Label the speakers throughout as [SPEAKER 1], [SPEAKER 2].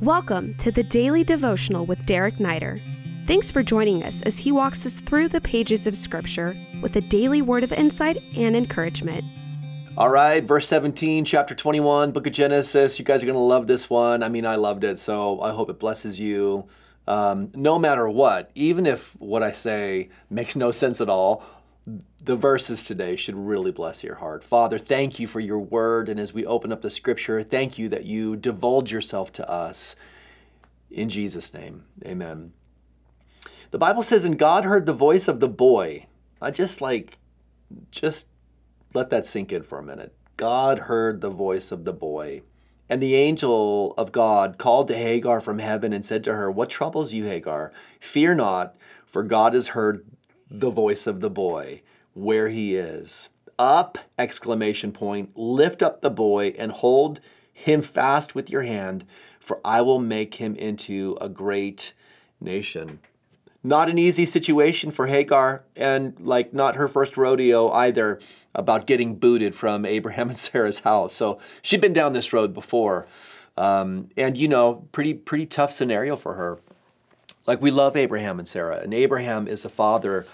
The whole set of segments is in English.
[SPEAKER 1] Welcome to the Daily Devotional with Derek Neider. Thanks for joining us as he walks us through the pages of Scripture with a daily word of insight and encouragement.
[SPEAKER 2] All right, verse 17, chapter 21, book of Genesis. You guys are going to love this one. I mean, I loved it, so I hope it blesses you. Um, no matter what, even if what I say makes no sense at all, the verses today should really bless your heart. Father, thank you for your word. And as we open up the scripture, thank you that you divulge yourself to us. In Jesus' name, amen. The Bible says, and God heard the voice of the boy. I just like, just let that sink in for a minute. God heard the voice of the boy. And the angel of God called to Hagar from heaven and said to her, What troubles you, Hagar? Fear not, for God has heard the voice of the boy where he is. Up, exclamation point, lift up the boy and hold him fast with your hand, for I will make him into a great nation. Not an easy situation for Hagar, and like not her first rodeo either about getting booted from Abraham and Sarah's house. So she'd been down this road before. Um, and you know, pretty pretty tough scenario for her. Like we love Abraham and Sarah, and Abraham is a father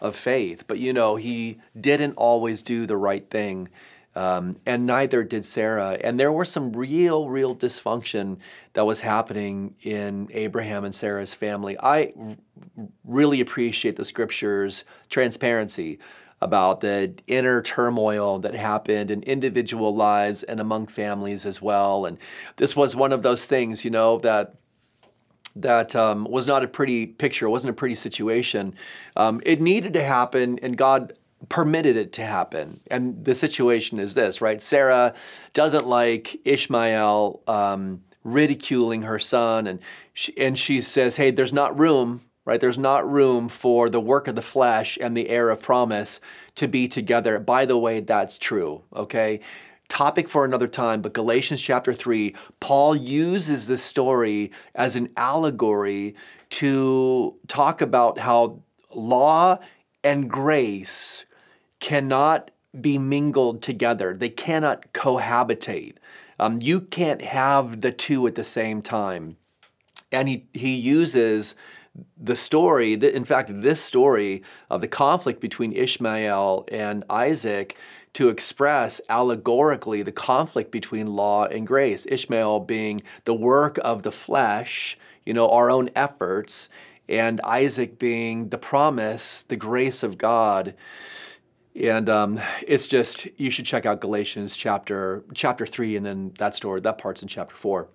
[SPEAKER 2] of faith. But you know, he didn't always do the right thing. Um, and neither did Sarah. And there was some real, real dysfunction that was happening in Abraham and Sarah's family. I really appreciate the scriptures' transparency about the inner turmoil that happened in individual lives and among families as well. And this was one of those things, you know, that that um, was not a pretty picture, it wasn't a pretty situation. Um, it needed to happen, and God permitted it to happen. And the situation is this, right? Sarah doesn't like Ishmael um, ridiculing her son, and she, and she says, "Hey, there's not room." Right, there's not room for the work of the flesh and the heir of promise to be together. By the way, that's true. Okay, topic for another time, but Galatians chapter 3, Paul uses this story as an allegory to talk about how law and grace cannot be mingled together, they cannot cohabitate. Um, you can't have the two at the same time. And he, he uses the story, in fact, this story of the conflict between Ishmael and Isaac to express allegorically the conflict between law and grace. Ishmael being the work of the flesh, you know, our own efforts, and Isaac being the promise, the grace of God. And um, it's just you should check out Galatians chapter chapter three, and then that story that part's in chapter four.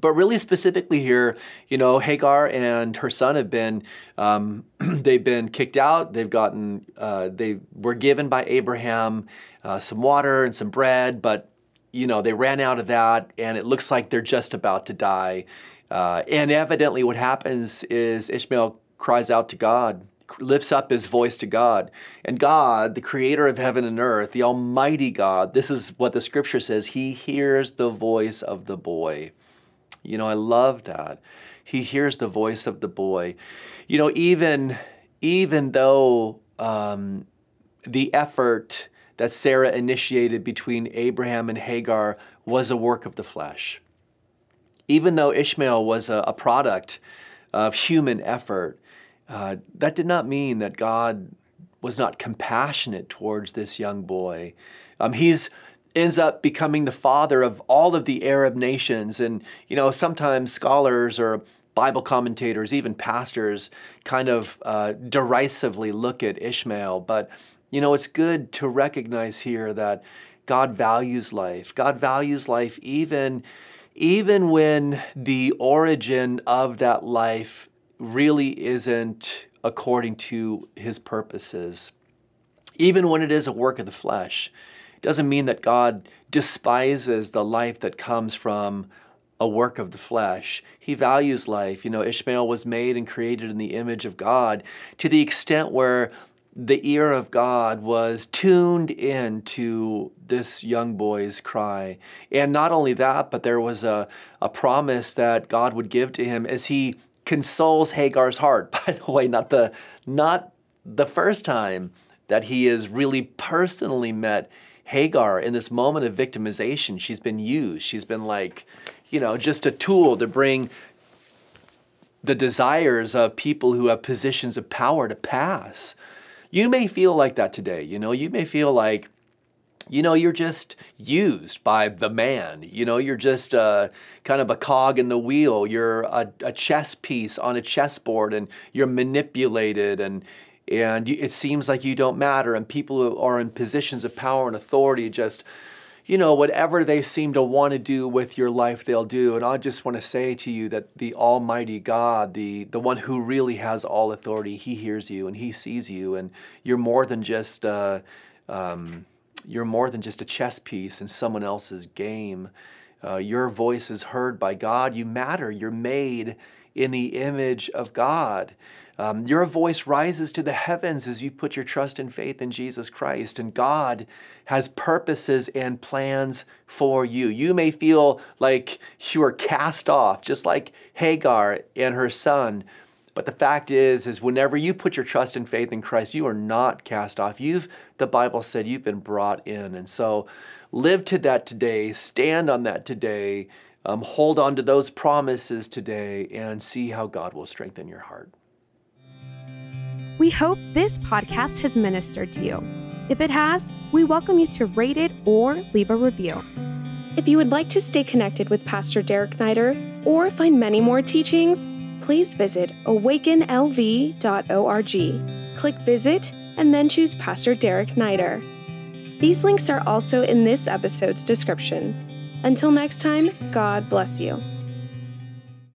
[SPEAKER 2] But really specifically here, you know, Hagar and her son have been, um, they've been kicked out. They've gotten, uh, they were given by Abraham uh, some water and some bread, but you know, they ran out of that, and it looks like they're just about to die. Uh, and evidently, what happens is Ishmael cries out to God, lifts up his voice to God. And God, the creator of heaven and earth, the Almighty God, this is what the scripture says He hears the voice of the boy. You know, I love that. He hears the voice of the boy. You know, even even though um, the effort that Sarah initiated between Abraham and Hagar was a work of the flesh, even though Ishmael was a, a product of human effort, uh, that did not mean that God was not compassionate towards this young boy. Um, he's ends up becoming the father of all of the Arab nations. And, you know, sometimes scholars or Bible commentators, even pastors, kind of uh, derisively look at Ishmael. But, you know, it's good to recognize here that God values life. God values life even, even when the origin of that life really isn't according to his purposes, even when it is a work of the flesh doesn't mean that God despises the life that comes from a work of the flesh. He values life. You know, Ishmael was made and created in the image of God to the extent where the ear of God was tuned in to this young boy's cry. And not only that, but there was a, a promise that God would give to him as he consoles Hagar's heart. By the way, not the not the first time that he is really personally met Hagar, in this moment of victimization, she's been used. She's been like, you know, just a tool to bring the desires of people who have positions of power to pass. You may feel like that today. You know, you may feel like, you know, you're just used by the man. You know, you're just uh, kind of a cog in the wheel. You're a, a chess piece on a chessboard and you're manipulated and and it seems like you don't matter and people who are in positions of power and authority just you know, whatever they seem to want to do with your life, they'll do. And I just want to say to you that the Almighty God, the, the one who really has all authority, He hears you and He sees you, and you're more than just uh, um, you're more than just a chess piece in someone else's game. Uh, your voice is heard by God. You matter. You're made in the image of God. Um, your voice rises to the heavens as you put your trust and faith in Jesus Christ, and God has purposes and plans for you. You may feel like you are cast off, just like Hagar and her son. But the fact is, is whenever you put your trust and faith in Christ, you are not cast off. You've, the Bible said, you've been brought in. And so live to that today, stand on that today, um, hold on to those promises today, and see how God will strengthen your heart.
[SPEAKER 1] We hope this podcast has ministered to you. If it has, we welcome you to rate it or leave a review. If you would like to stay connected with Pastor Derek Neider or find many more teachings, please visit awakenlv.org. Click Visit and then choose Pastor Derek Neider. These links are also in this episode's description. Until next time, God bless you.